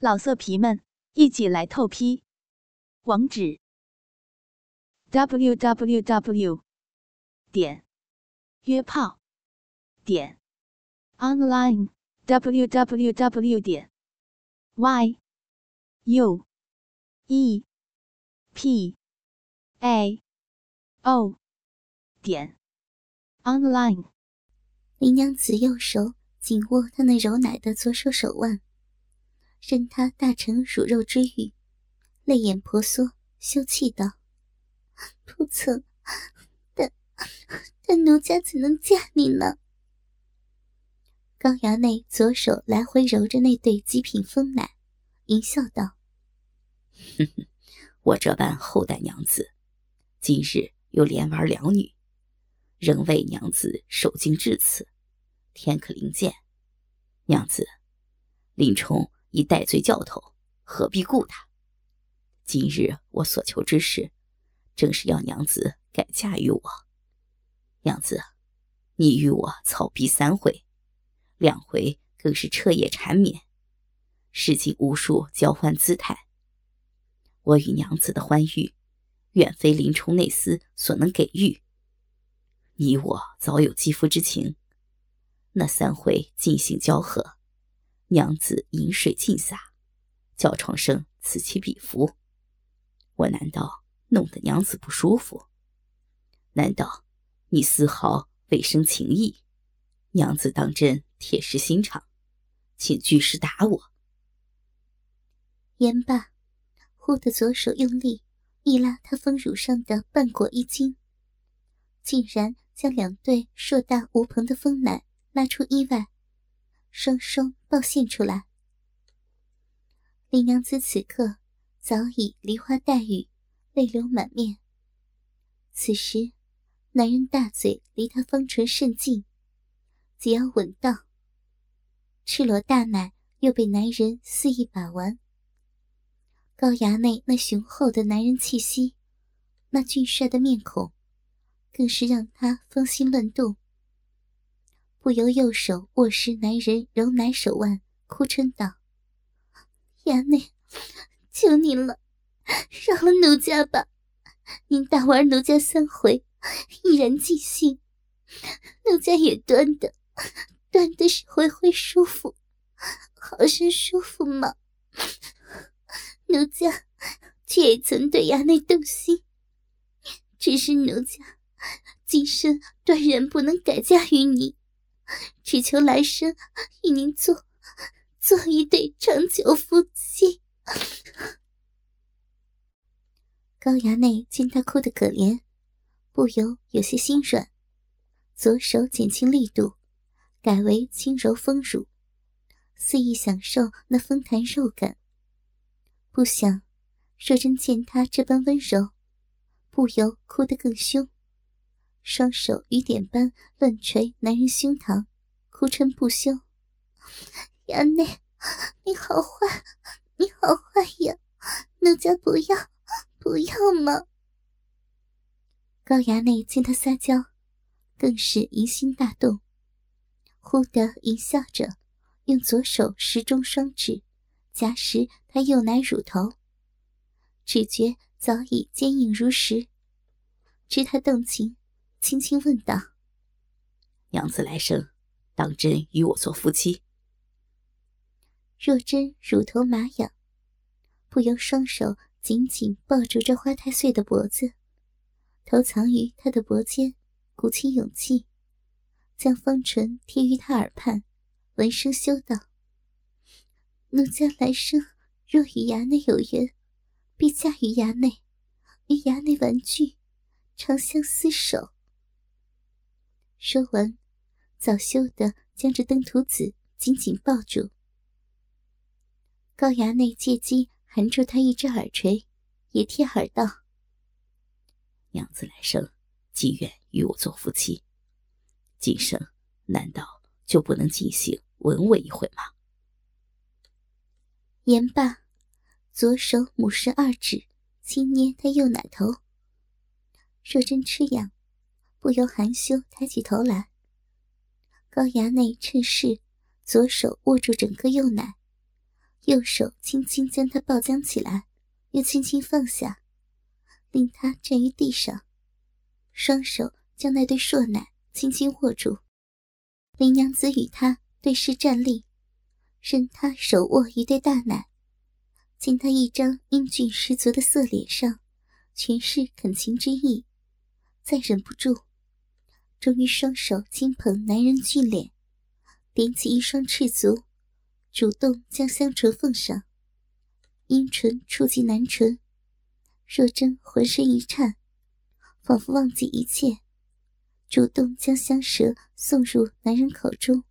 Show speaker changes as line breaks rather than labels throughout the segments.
老色皮们，一起来透批！网址：w w w 点约炮点 online w w w 点 y u e p a o 点 online。
林娘子右手紧握他那柔奶的左手手腕。任他大成乳肉之欲，泪眼婆娑，羞气道：“不曾，但但奴家怎能嫁你呢？”高衙内左手来回揉着那对极品丰奶，淫笑道：“，
我这般厚待娘子，今日又连玩两女，仍为娘子受惊至此，天可灵见。娘子，林冲。”已戴罪教头，何必顾他？今日我所求之事，正是要娘子改嫁于我。娘子，你与我草逼三回，两回更是彻夜缠绵，试尽无数交换姿态。我与娘子的欢愉，远非林冲内厮所能给予。你我早有肌肤之情，那三回尽兴交合。娘子饮水尽洒，叫床声此起彼伏。我难道弄得娘子不舒服？难道你丝毫未生情意？娘子当真铁石心肠，请巨石打我！
言罢，忽的左手用力一拉他丰乳上的半裹衣襟，竟然将两对硕大无朋的丰奶拉出衣外。双双暴现出来。林娘子此刻早已梨花带雨，泪流满面。此时，男人大嘴离她方唇甚近，只要吻到，赤裸大奶又被男人肆意把玩。高衙内那雄厚的男人气息，那俊帅的面孔，更是让他芳心乱动。不由右手握实男人柔奶手腕，哭嗔道：“衙内，求您了，饶了奴家吧！您大玩奴家三回，已然尽兴，奴家也端的，端的是回回舒服，好生舒服嘛。奴家却也曾对衙内动心，只是奴家今生断然不能改嫁于你。”只求来生与您做做一对长久夫妻。高衙内见他哭得可怜，不由有些心软，左手减轻力度，改为轻柔丰乳，肆意享受那丰弹肉感。不想若真见他这般温柔，不由哭得更凶。双手雨点般乱捶男人胸膛，哭嗔不休：“衙内，你好坏，你好坏呀！奴家不要，不要嘛！”高衙内见他撒娇，更是疑心大动，忽地一笑着，用左手食中双指夹实他右奶乳头，只觉早已坚硬如石，知他动情。轻轻问道：“
娘子来生，当真与我做夫妻？”
若真乳头麻痒，不由双手紧紧抱住这花太岁的脖子，头藏于他的脖间，鼓起勇气，将方唇贴于他耳畔，闻声羞道：“奴家来生若与衙内有缘，必嫁于衙内，与衙内玩具，长相厮守。”说完，早羞的将这登徒子紧紧抱住。高衙内借机含住他一只耳垂，也贴耳道：“
娘子来生，既愿与我做夫妻，今生难道就不能尽兴吻我一回吗？”
言罢，左手母伸二指，轻捏他右奶头。若真吃痒。不由含羞抬起头来，高衙内趁势，左手握住整个右奶，右手轻轻将他抱将起来，又轻轻放下，令他站于地上，双手将那对硕奶轻轻握住。林娘子与他对视站立，任他手握一对大奶，见他一张英俊十足的色脸上，全是恳情之意，再忍不住，终于双手轻捧男人俊脸，点起一双赤足。主动将香唇奉上，阴唇触及男唇，若真浑身一颤，仿佛忘记一切，主动将香舌送入男人口中，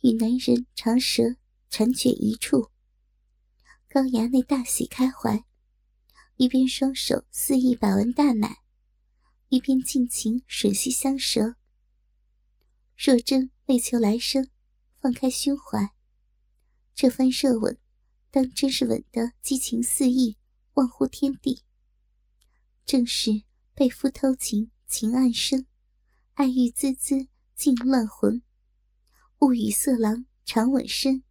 与男人长舌缠卷一处。高衙内大喜开怀，一边双手肆意把玩大奶，一边尽情吮吸香舌。若真为求来生，放开胸怀。这番热吻，当真是吻得激情四溢，忘乎天地。正是被夫偷情，情暗生，爱欲滋滋，尽乱魂。误与色狼长吻身，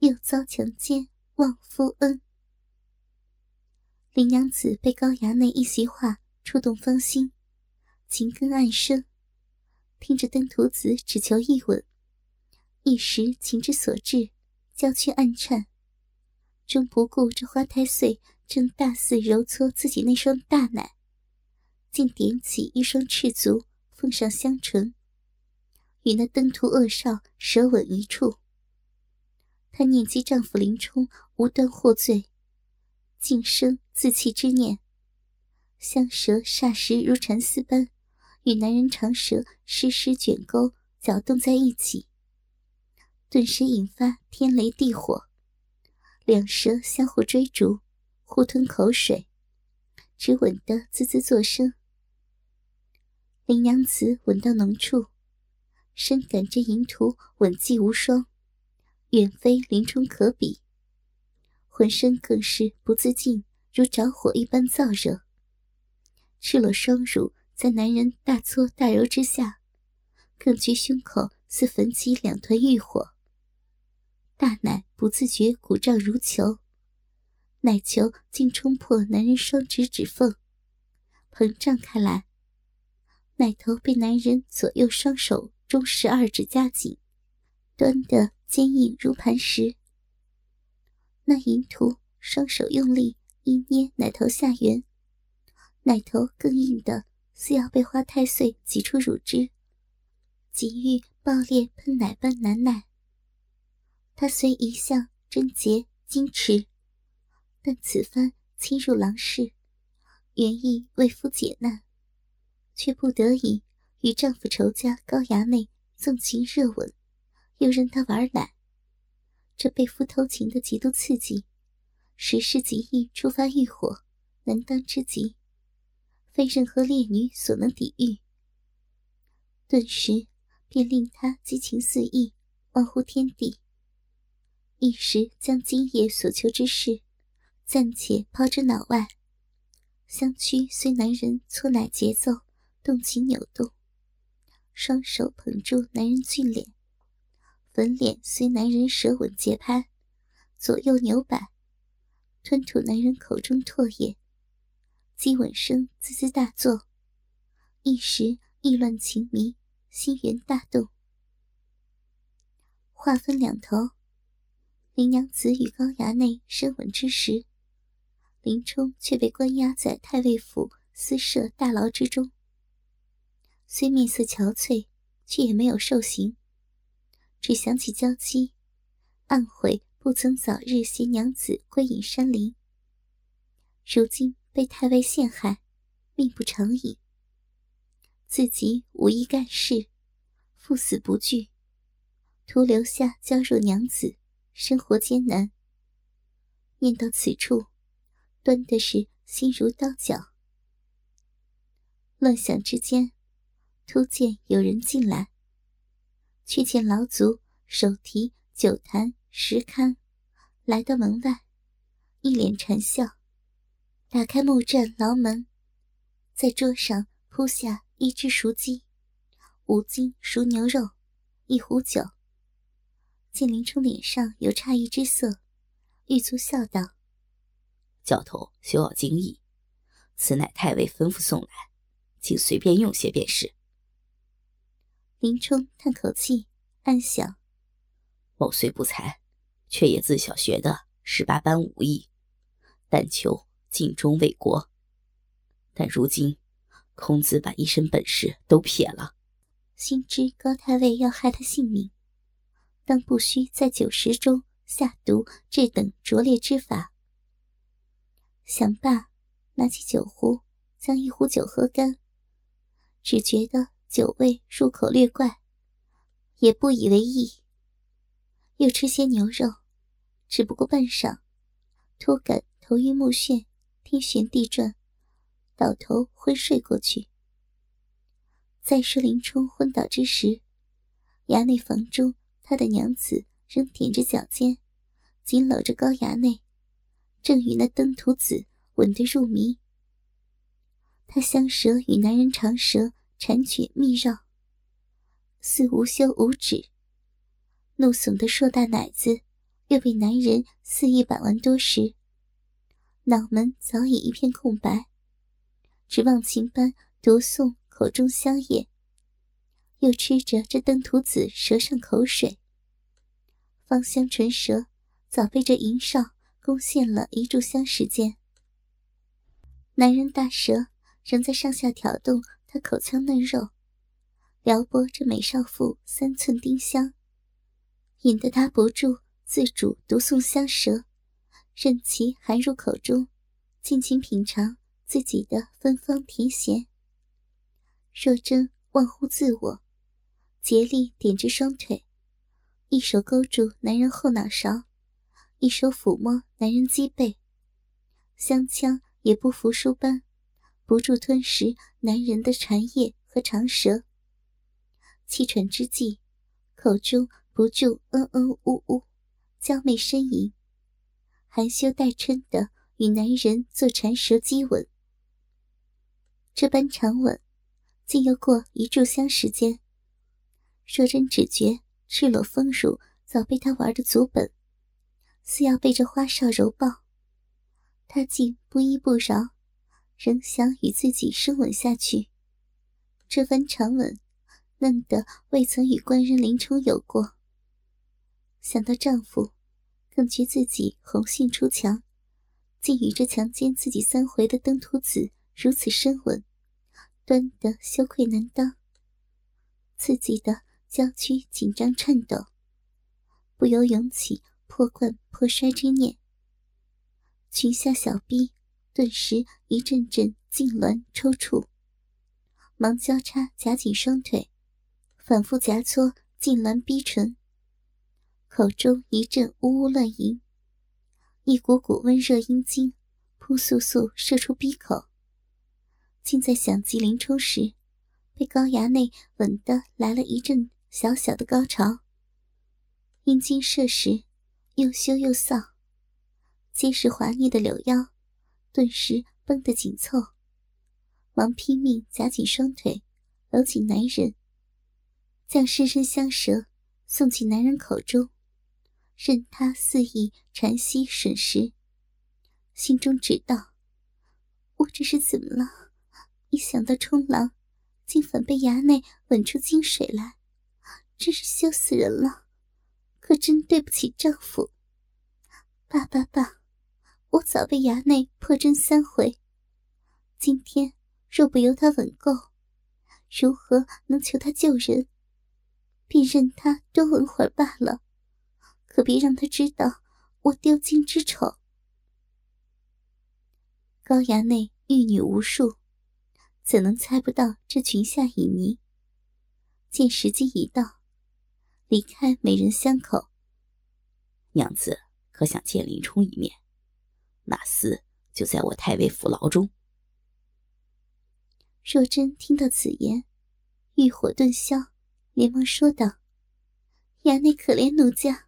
又遭强奸，忘夫恩。林娘子被高衙内一席话触动芳心，情根暗生，听着登徒子只求一吻，一时情之所至。娇躯暗颤，终不顾这花太岁正大肆揉搓自己那双大奶，竟点起一双赤足，奉上香唇，与那登徒恶少舌吻一处。她念及丈夫林冲无端获罪，竟生自弃之念，香舌霎时如蚕丝般，与男人长舌湿湿卷钩搅动在一起。顿时引发天雷地火，两舌相互追逐，互吞口水，只吻得滋滋作声。林娘子吻到浓处，深感这淫徒吻技无双，远非林冲可比，浑身更是不自禁如着火一般燥热。赤裸双乳在男人大搓大揉之下，更觉胸口似焚起两团欲火。大奶不自觉鼓胀如球，奶球竟冲破男人双指指缝，膨胀开来。奶头被男人左右双手中十二指夹紧，端得坚硬如磐石。那淫徒双手用力一捏奶头下缘，奶头更硬的似要被花太岁挤出乳汁，急欲爆裂喷奶般难耐。他虽一向贞洁矜持，但此番侵入郎室，原意为夫解难，却不得已与丈夫仇家高衙内纵情热吻，又任他玩奶。这被夫偷情的极度刺激，时时极易触发欲火，难当之极，非任何烈女所能抵御。顿时便令他激情四溢，忘乎天地。一时将今夜所求之事暂且抛之脑外，香躯随男人搓奶节奏动情扭动，双手捧住男人俊脸，粉脸随男人舌吻节拍左右扭摆，吞吐男人口中唾液，激吻声滋滋大作，一时意乱情迷，心猿大动。话分两头。林娘子与高衙内深吻之时，林冲却被关押在太尉府私设大牢之中。虽面色憔悴，却也没有受刑，只想起娇妻，暗悔不曾早日携娘子归隐山林。如今被太尉陷害，命不长矣。自己无意干事，赴死不惧，徒留下娇弱娘子。生活艰难，念到此处，端的是心如刀绞。乱想之间，突见有人进来，却见老祖手提酒坛石龛，来到门外，一脸馋笑，打开木栈牢门，在桌上铺下一只熟鸡，五斤熟牛肉，一壶酒。见林冲脸上有诧异之色，玉足笑道：“
教头休要惊异，此乃太尉吩咐送来，请随便用些便是。”
林冲叹口气，暗想：“
某虽不才，却也自小学的十八般武艺，但求尽忠为国。但如今孔子把一身本事都撇了，
心知高太尉要害他性命。”当不需在酒食中下毒这等拙劣之法。想罢，拿起酒壶，将一壶酒喝干。只觉得酒味入口略怪，也不以为意。又吃些牛肉，只不过半晌，突感头晕目眩，天旋地转，倒头昏睡过去。在说林冲昏倒之时，衙内房中。他的娘子仍踮着脚尖，紧搂着高衙内，正与那登徒子吻得入迷。他香舌与男人长舌缠卷密绕，似无休无止。怒耸的硕大奶子又被男人肆意把玩多时，脑门早已一片空白，只忘情般读诵口中香液。又吃着这登徒子舌上口水，芳香唇舌早被这淫少攻陷了一炷香时间。男人大舌仍在上下挑动他口腔嫩肉，撩拨这美少妇三寸丁香，引得他不住自主读诵香舌，任其含入口中，尽情品尝自己的芬芳甜咸。若真忘乎自我。竭力点着双腿，一手勾住男人后脑勺，一手抚摸男人脊背，香腔也不服输般，不住吞食男人的馋液和长舌。气喘之际，口中不住嗯嗯呜呜，娇媚呻吟，含羞带嗔的与男人做缠舌激吻。这般长吻，竟又过一炷香时间。若真只觉赤裸丰乳早被他玩的足本，似要被这花哨揉爆，他竟不依不饶，仍想与自己深吻下去。这番长吻，嫩得未曾与官人林冲有过。想到丈夫，更觉自己红杏出墙，竟与这强奸自己三回的登徒子如此深吻，端得羞愧难当。自己的。娇躯紧张颤抖，不由涌起破罐破摔之念。裙下小臂顿时一阵阵痉挛抽搐，忙交叉夹紧双腿，反复夹搓痉挛逼唇，口中一阵呜呜乱吟，一股股温热阴茎扑簌簌射出鼻口，竟在想及林冲时，被高衙内吻得来了一阵。小小的高潮，阴茎射时，又羞又臊，结实滑腻的柳腰，顿时绷得紧凑，忙拼命夹紧双腿，搂紧男人，将深深香舌送进男人口中，任他肆意禅息吮食，心中只道：我这是怎么了？一想到冲浪，竟反被衙内吻出精水来。真是羞死人了，可真对不起丈夫。爸爸爸，我早被衙内破针三回，今天若不由他吻够，如何能求他救人？便任他多吻会儿罢了，可别让他知道我丢金之丑。高衙内玉女无数，怎能猜不到这裙下旖旎？见时机已到。离开美人香口，
娘子可想见林冲一面？那厮就在我太尉府牢中。
若真听到此言，欲火顿消，连忙说道：“衙内可怜奴家，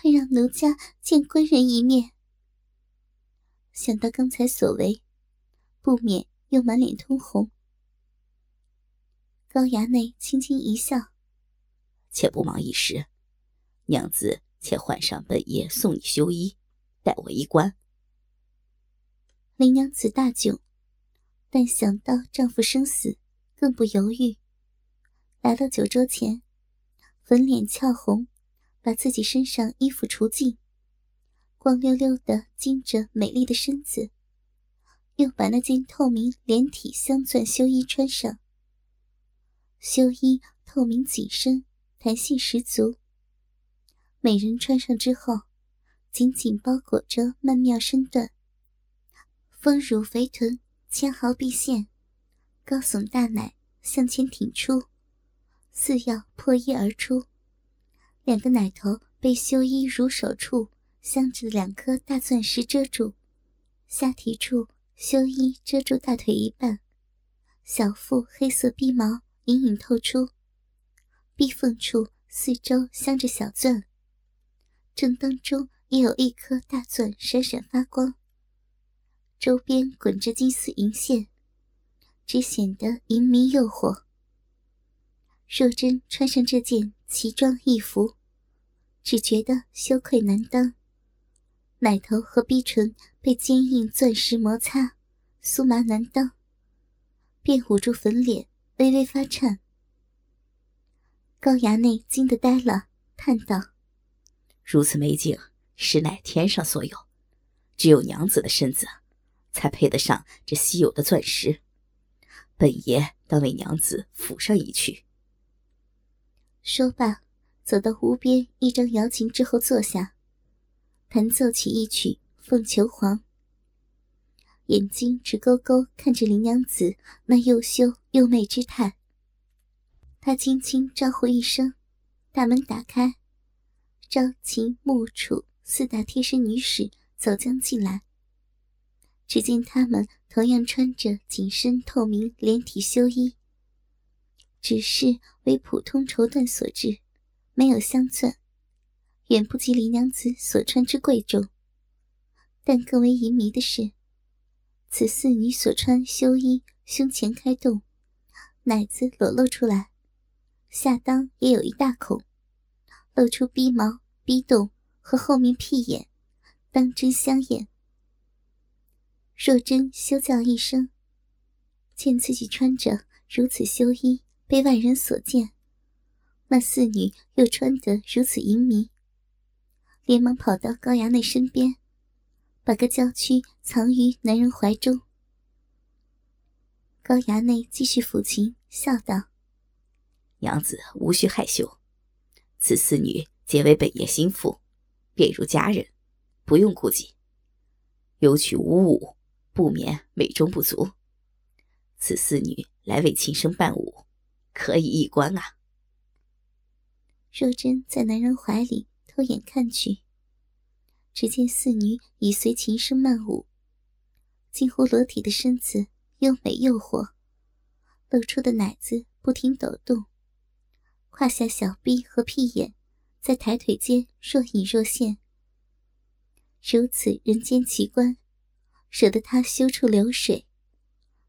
盼让奴家见官人一面。”想到刚才所为，不免又满脸通红。高衙内轻轻一笑。
且不忙一时，娘子且换上本爷送你修衣，待我一关。
林娘子大窘，但想到丈夫生死，更不犹豫，来到酒桌前，粉脸俏红，把自己身上衣服除尽，光溜溜的金着美丽的身子，又把那件透明连体镶钻修衣穿上。修衣透明紧身，弹性十足。美人穿上之后，紧紧包裹着曼妙身段。丰乳肥臀，纤毫毕现，高耸大奶向前挺出，似要破衣而出。两个奶头被修衣乳手处镶着的两颗大钻石遮住，下体处修衣遮住大腿一半，小腹黑色逼毛隐隐透出，逼缝处四周镶着小钻，正当中也有一颗大钻闪闪发光。周边滚着金丝银线，只显得淫迷诱惑。若真穿上这件奇装异服，只觉得羞愧难当。奶头和逼唇被坚硬钻石摩擦，酥麻难当，便捂住粉脸，微微发颤。高衙内惊得呆了，叹道：“
如此美景，实乃天上所有，只有娘子的身子。”才配得上这稀有的钻石，本爷当为娘子抚上一曲。
说罢，走到湖边一张瑶琴之后坐下，弹奏起一曲《凤求凰》，眼睛直勾勾看着林娘子那又羞又媚之态。他轻轻招呼一声，大门打开，朝秦暮楚四大贴身女使走将进来。只见他们同样穿着紧身透明连体修衣，只是为普通绸缎所制，没有镶钻，远不及林娘子所穿之贵重。但更为淫迷的是，此四女所穿修衣胸前开洞，奶子裸露出来，下裆也有一大孔，露出逼毛、逼洞和后面屁眼，当真香艳。若真羞叫一声，见自己穿着如此修衣被外人所见，那四女又穿得如此淫迷，连忙跑到高衙内身边，把个娇躯藏于男人怀中。高衙内继续抚琴，笑道：“
娘子无需害羞，此四女皆为本爷心腹，便如家人，不用顾忌。有曲无舞。”不免美中不足，此四女来为琴声伴舞，可以一观啊。
若真在男人怀里偷眼看去，只见四女已随琴声漫舞，近乎裸体的身子优美诱惑，露出的奶子不停抖动，胯下小臂和屁眼在抬腿间若隐若现，如此人间奇观。惹得他羞处流水，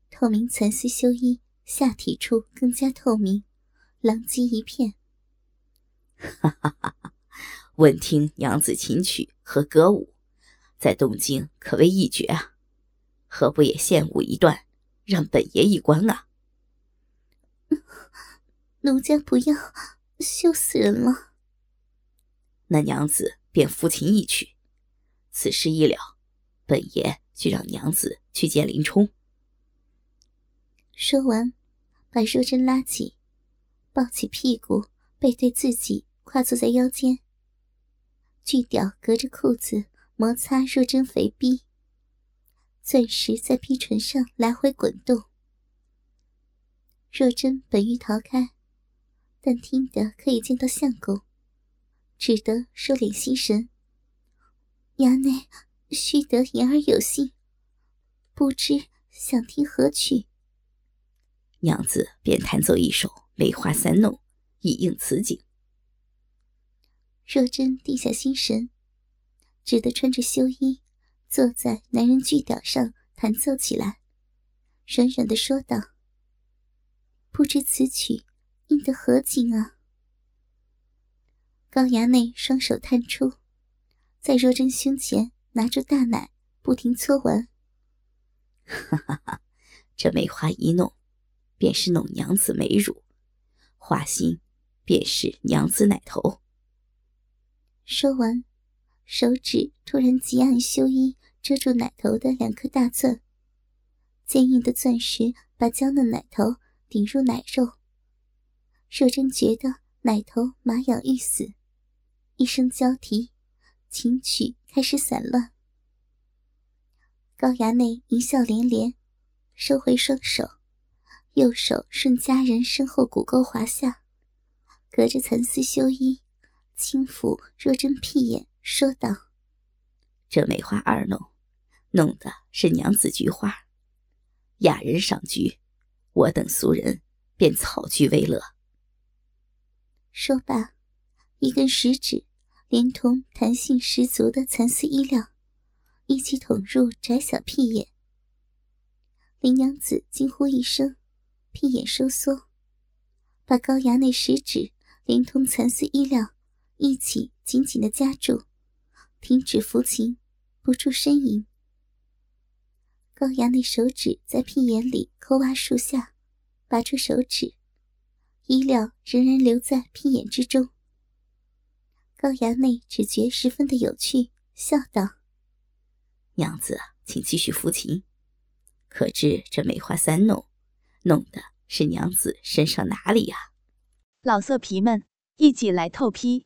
透明蚕丝修衣下体处更加透明，狼藉一片。
哈哈哈哈！闻听娘子琴曲和歌舞，在东京可谓一绝啊！何不也献舞一段，让本爷一观啊？
奴家不要，羞死人了。
那娘子便抚琴一曲，此事一了，本爷。就让娘子去见林冲。
说完，把若真拉起，抱起屁股，背对自己，跨坐在腰间。巨屌隔着裤子摩擦若真肥逼，钻石在逼唇上来回滚动。若真本欲逃开，但听得可以见到相公，只得收敛心神。衙内。须得言而有信，不知想听何曲？
娘子便弹奏一首《梅花三弄》，以应此景。
若真定下心神，只得穿着修衣，坐在男人巨屌上弹奏起来，软软的说道：“不知此曲应得何景啊？”高衙内双手探出，在若真胸前。拿出大奶，不停搓玩。
哈哈哈，这梅花一弄，便是弄娘子美乳；花心，便是娘子奶头。
说完，手指突然急按修衣遮住奶头的两颗大钻，坚硬的钻石把娇嫩奶头顶入奶肉。若真觉得奶头麻痒欲死，一声娇啼，琴曲开始散乱。高衙内一笑连连，收回双手，右手顺佳人身后骨沟滑下，隔着蚕丝修衣。轻抚若真屁眼，说道：“
这梅花二弄，弄的是娘子菊花，雅人赏菊，我等俗人便草菊为乐。”
说罢，一根食指连同弹性十足的蚕丝衣料，一起捅入窄小屁眼。林娘子惊呼一声，屁眼收缩，把高衙内食指连同蚕丝衣料。一起紧紧的夹住，停止抚琴，不住呻吟。高衙内手指在屁眼里抠挖树下，拔出手指，衣料仍然留在屁眼之中。高衙内只觉十分的有趣，笑道：“
娘子，请继续抚琴。可知这梅花三弄，弄的是娘子身上哪里呀？”
老色皮们，一起来透批！